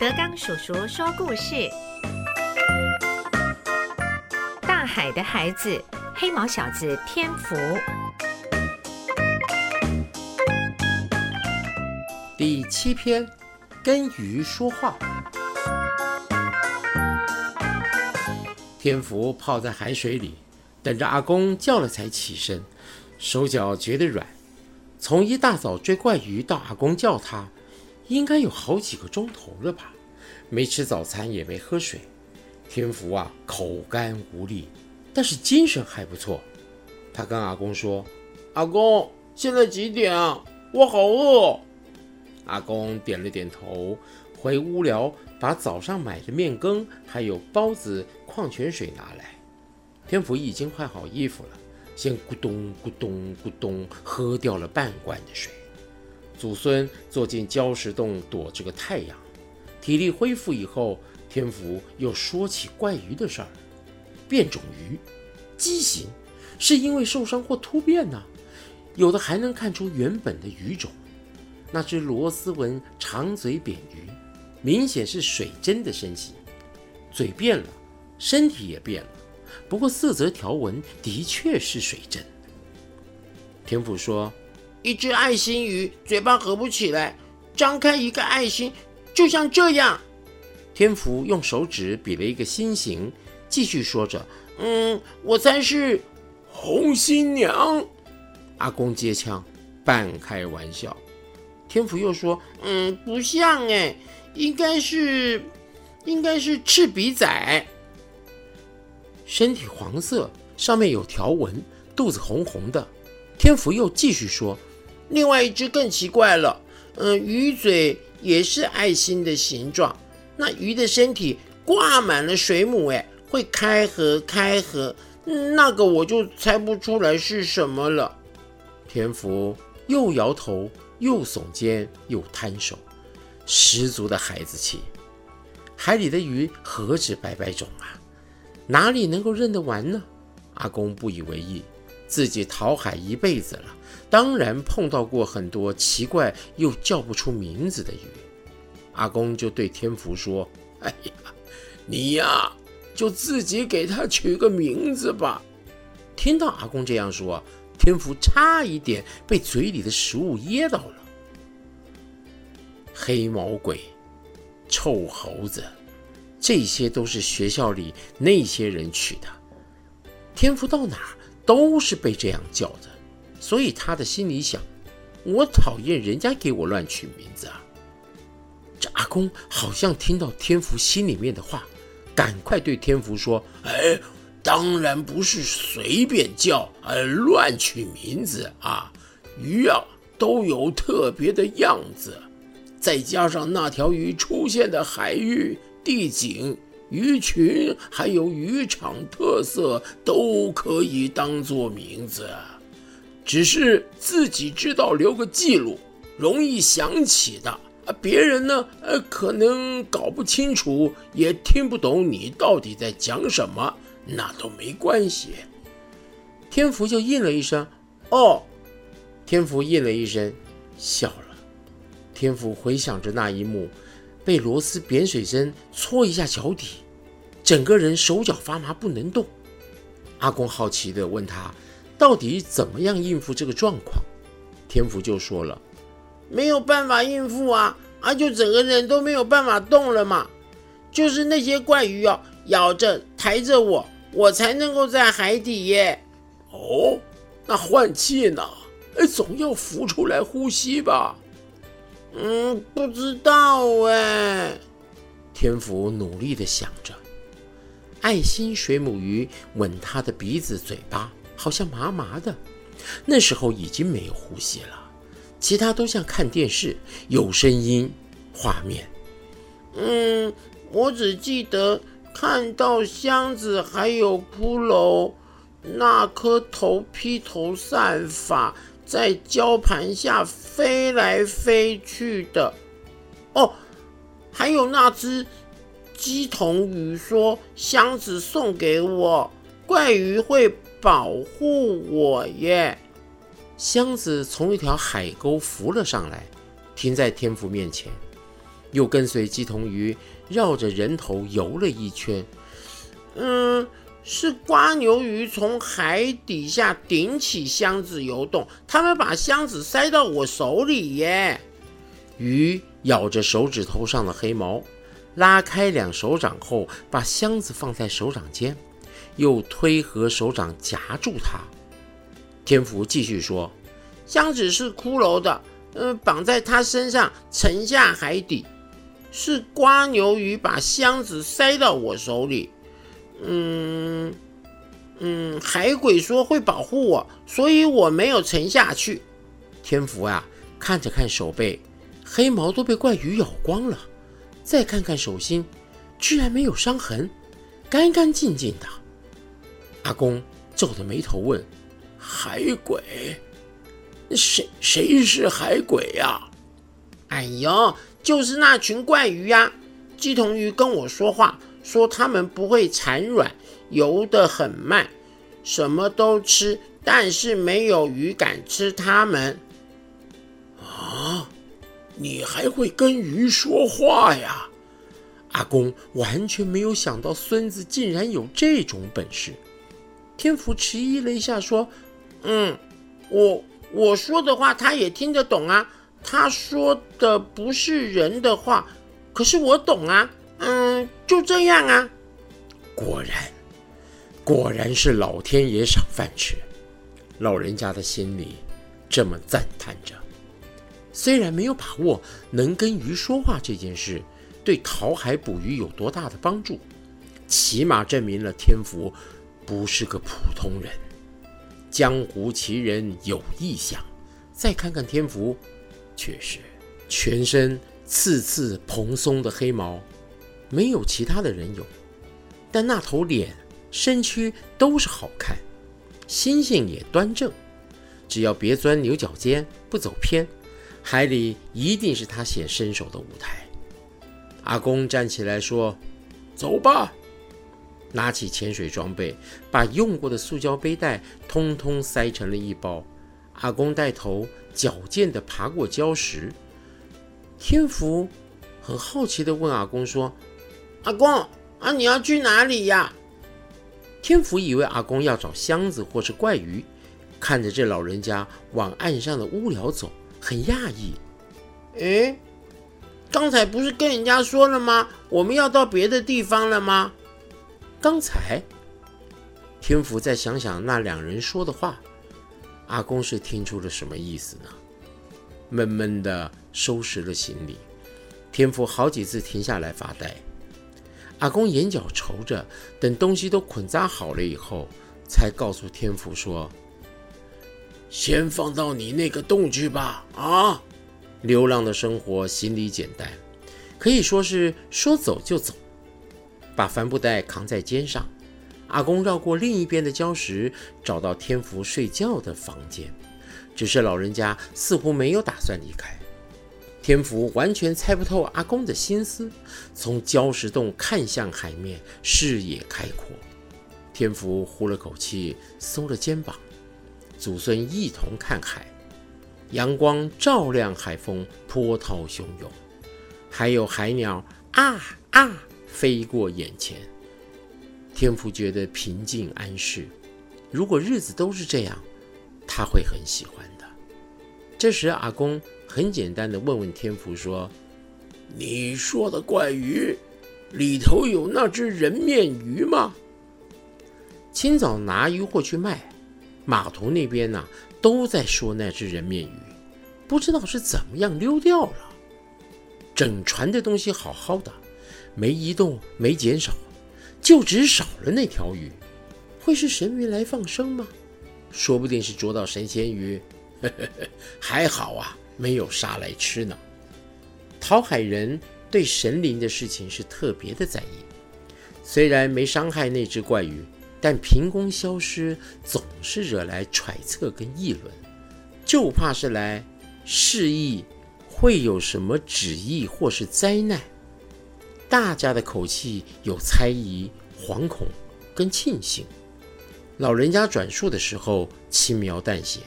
德刚叔叔说故事：大海的孩子，黑毛小子天福。第七篇，跟鱼说话。天福泡在海水里，等着阿公叫了才起身，手脚觉得软。从一大早追怪鱼到阿公叫他，应该有好几个钟头了吧？没吃早餐，也没喝水。天福啊，口干无力，但是精神还不错。他跟阿公说：“阿公，现在几点啊？我好饿。”阿公点了点头，回屋聊，把早上买的面羹还有包子、矿泉水拿来。天福已经换好衣服了，先咕咚咕咚咕咚喝掉了半罐的水。祖孙坐进礁石洞躲着个太阳，体力恢复以后，天福又说起怪鱼的事儿。变种鱼，畸形，是因为受伤或突变呢？有的还能看出原本的鱼种。那只螺丝纹长嘴扁鱼，明显是水针的身形，嘴变了，身体也变了，不过色泽条纹的确是水针。天福说：“一只爱心鱼嘴巴合不起来，张开一个爱心，就像这样。”天福用手指比了一个心形，继续说着：“嗯，我猜是红新娘。”阿公接枪，半开玩笑。天福又说：“嗯，不像哎，应该是，应该是赤鼻仔，身体黄色，上面有条纹，肚子红红的。”天福又继续说：“另外一只更奇怪了，嗯，鱼嘴也是爱心的形状，那鱼的身体挂满了水母，哎，会开合开合，那个我就猜不出来是什么了。”田福又摇头。又耸肩又摊手，十足的孩子气。海里的鱼何止百百种啊，哪里能够认得完呢？阿公不以为意，自己讨海一辈子了，当然碰到过很多奇怪又叫不出名字的鱼。阿公就对天福说：“哎呀，你呀，就自己给它取个名字吧。”听到阿公这样说。天福差一点被嘴里的食物噎到了。黑毛鬼、臭猴子，这些都是学校里那些人取的。天福到哪都是被这样叫的，所以他的心里想：我讨厌人家给我乱取名字啊！这阿公好像听到天福心里面的话，赶快对天福说：“哎。”当然不是随便叫，呃，乱取名字啊！鱼啊都有特别的样子，再加上那条鱼出现的海域、地景、鱼群，还有渔场特色，都可以当做名字。只是自己知道留个记录，容易想起的啊，别人呢，呃，可能搞不清楚，也听不懂你到底在讲什么。那都没关系。天福就应了一声：“哦。”天福应了一声，笑了。天福回想着那一幕，被螺丝扁水针戳一下脚底，整个人手脚发麻，不能动。阿公好奇地问他：“到底怎么样应付这个状况？”天福就说了：“没有办法应付啊，啊，就整个人都没有办法动了嘛。就是那些怪鱼啊，咬着抬着我。”我才能够在海底耶。哦，那换气呢？哎，总要浮出来呼吸吧？嗯，不知道哎。天福努力的想着。爱心水母鱼吻他的鼻子、嘴巴，好像麻麻的。那时候已经没有呼吸了，其他都像看电视，有声音、画面。嗯，我只记得。看到箱子还有骷髅，那颗头披头散发在礁盘下飞来飞去的，哦，还有那只鸡同鱼说箱子送给我，怪鱼会保护我耶。箱子从一条海沟浮了上来，停在天福面前。又跟随鸡同鱼绕着人头游了一圈。嗯，是瓜牛鱼从海底下顶起箱子游动，他们把箱子塞到我手里耶。鱼咬着手指头上的黑毛，拉开两手掌后，把箱子放在手掌间，又推合手掌夹住它。天福继续说：“箱子是骷髅的，嗯，绑在他身上沉下海底。是瓜牛鱼把箱子塞到我手里。嗯嗯，海鬼说会保护我，所以我没有沉下去。”天福啊，看着看手背。黑毛都被怪鱼咬光了，再看看手心，居然没有伤痕，干干净净的。阿公皱着眉头问：“海鬼？谁谁是海鬼呀？”“哎呦，就是那群怪鱼呀！”鸡同鱼跟我说话，说他们不会产卵，游得很慢，什么都吃，但是没有鱼敢吃它们。啊？你还会跟鱼说话呀？阿公完全没有想到孙子竟然有这种本事。天福迟疑了一下，说：“嗯，我我说的话他也听得懂啊。他说的不是人的话，可是我懂啊。嗯，就这样啊。果然，果然是老天爷赏饭吃。老人家的心里这么赞叹着。”虽然没有把握能跟鱼说话这件事对讨海捕鱼有多大的帮助，起码证明了天福不是个普通人。江湖奇人有异象，再看看天福，却是全身刺刺蓬松的黑毛，没有其他的人有，但那头脸、身躯都是好看，心性也端正，只要别钻牛角尖，不走偏。海里一定是他显身手的舞台。阿公站起来说：“走吧。”拿起潜水装备，把用过的塑胶背带通通塞成了一包。阿公带头矫健地爬过礁石。天福很好奇地问阿公说：“阿公啊，你要去哪里呀？”天福以为阿公要找箱子或是怪鱼，看着这老人家往岸上的屋寮走。很讶异，诶，刚才不是跟人家说了吗？我们要到别的地方了吗？刚才，天福再想想那两人说的话，阿公是听出了什么意思呢？闷闷的收拾了行李，天福好几次停下来发呆。阿公眼角愁着，等东西都捆扎好了以后，才告诉天福说。先放到你那个洞去吧。啊，流浪的生活行李简单，可以说是说走就走。把帆布袋扛在肩上，阿公绕过另一边的礁石，找到天福睡觉的房间。只是老人家似乎没有打算离开。天福完全猜不透阿公的心思，从礁石洞看向海面，视野开阔。天福呼了口气，松了肩膀。祖孙一同看海，阳光照亮海风，波涛汹涌，还有海鸟啊啊飞过眼前。天福觉得平静安适。如果日子都是这样，他会很喜欢的。这时，阿公很简单的问问天福说：“你说的怪鱼里头有那只人面鱼吗？清早拿鱼货去卖。”码头那边呢，都在说那只人面鱼，不知道是怎么样溜掉了。整船的东西好好的，没移动，没减少，就只少了那条鱼。会是神鱼来放生吗？说不定是捉到神仙鱼。还好啊，没有杀来吃呢。讨海人对神灵的事情是特别的在意，虽然没伤害那只怪鱼。但凭空消失总是惹来揣测跟议论，就怕是来示意会有什么旨意或是灾难。大家的口气有猜疑、惶恐跟庆幸。老人家转述的时候轻描淡写，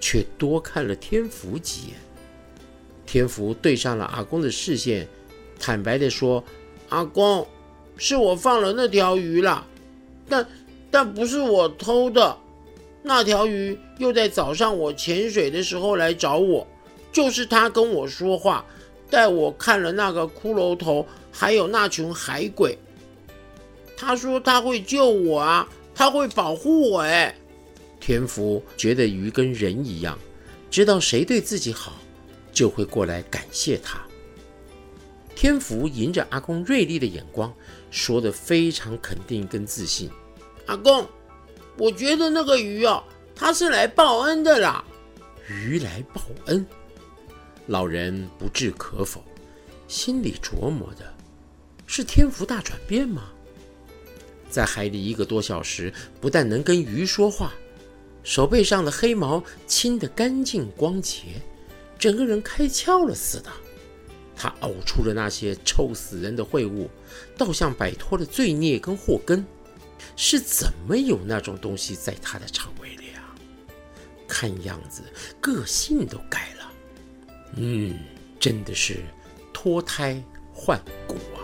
却多看了天福几眼。天福对上了阿公的视线，坦白的说：“阿公，是我放了那条鱼啦，但但不是我偷的。那条鱼又在早上我潜水的时候来找我，就是他跟我说话，带我看了那个骷髅头，还有那群海鬼。他说他会救我啊，他会保护我。哎，天福觉得鱼跟人一样，知道谁对自己好，就会过来感谢他。天福迎着阿公锐利的眼光，说的非常肯定跟自信。阿公，我觉得那个鱼哦，他是来报恩的啦。鱼来报恩，老人不置可否，心里琢磨的是天福大转变吗？在海里一个多小时，不但能跟鱼说话，手背上的黑毛清得干净光洁，整个人开窍了似的。他呕出了那些臭死人的秽物，倒像摆脱了罪孽跟祸根。是怎么有那种东西在他的肠胃里啊？看样子个性都改了。嗯，真的是脱胎换骨啊。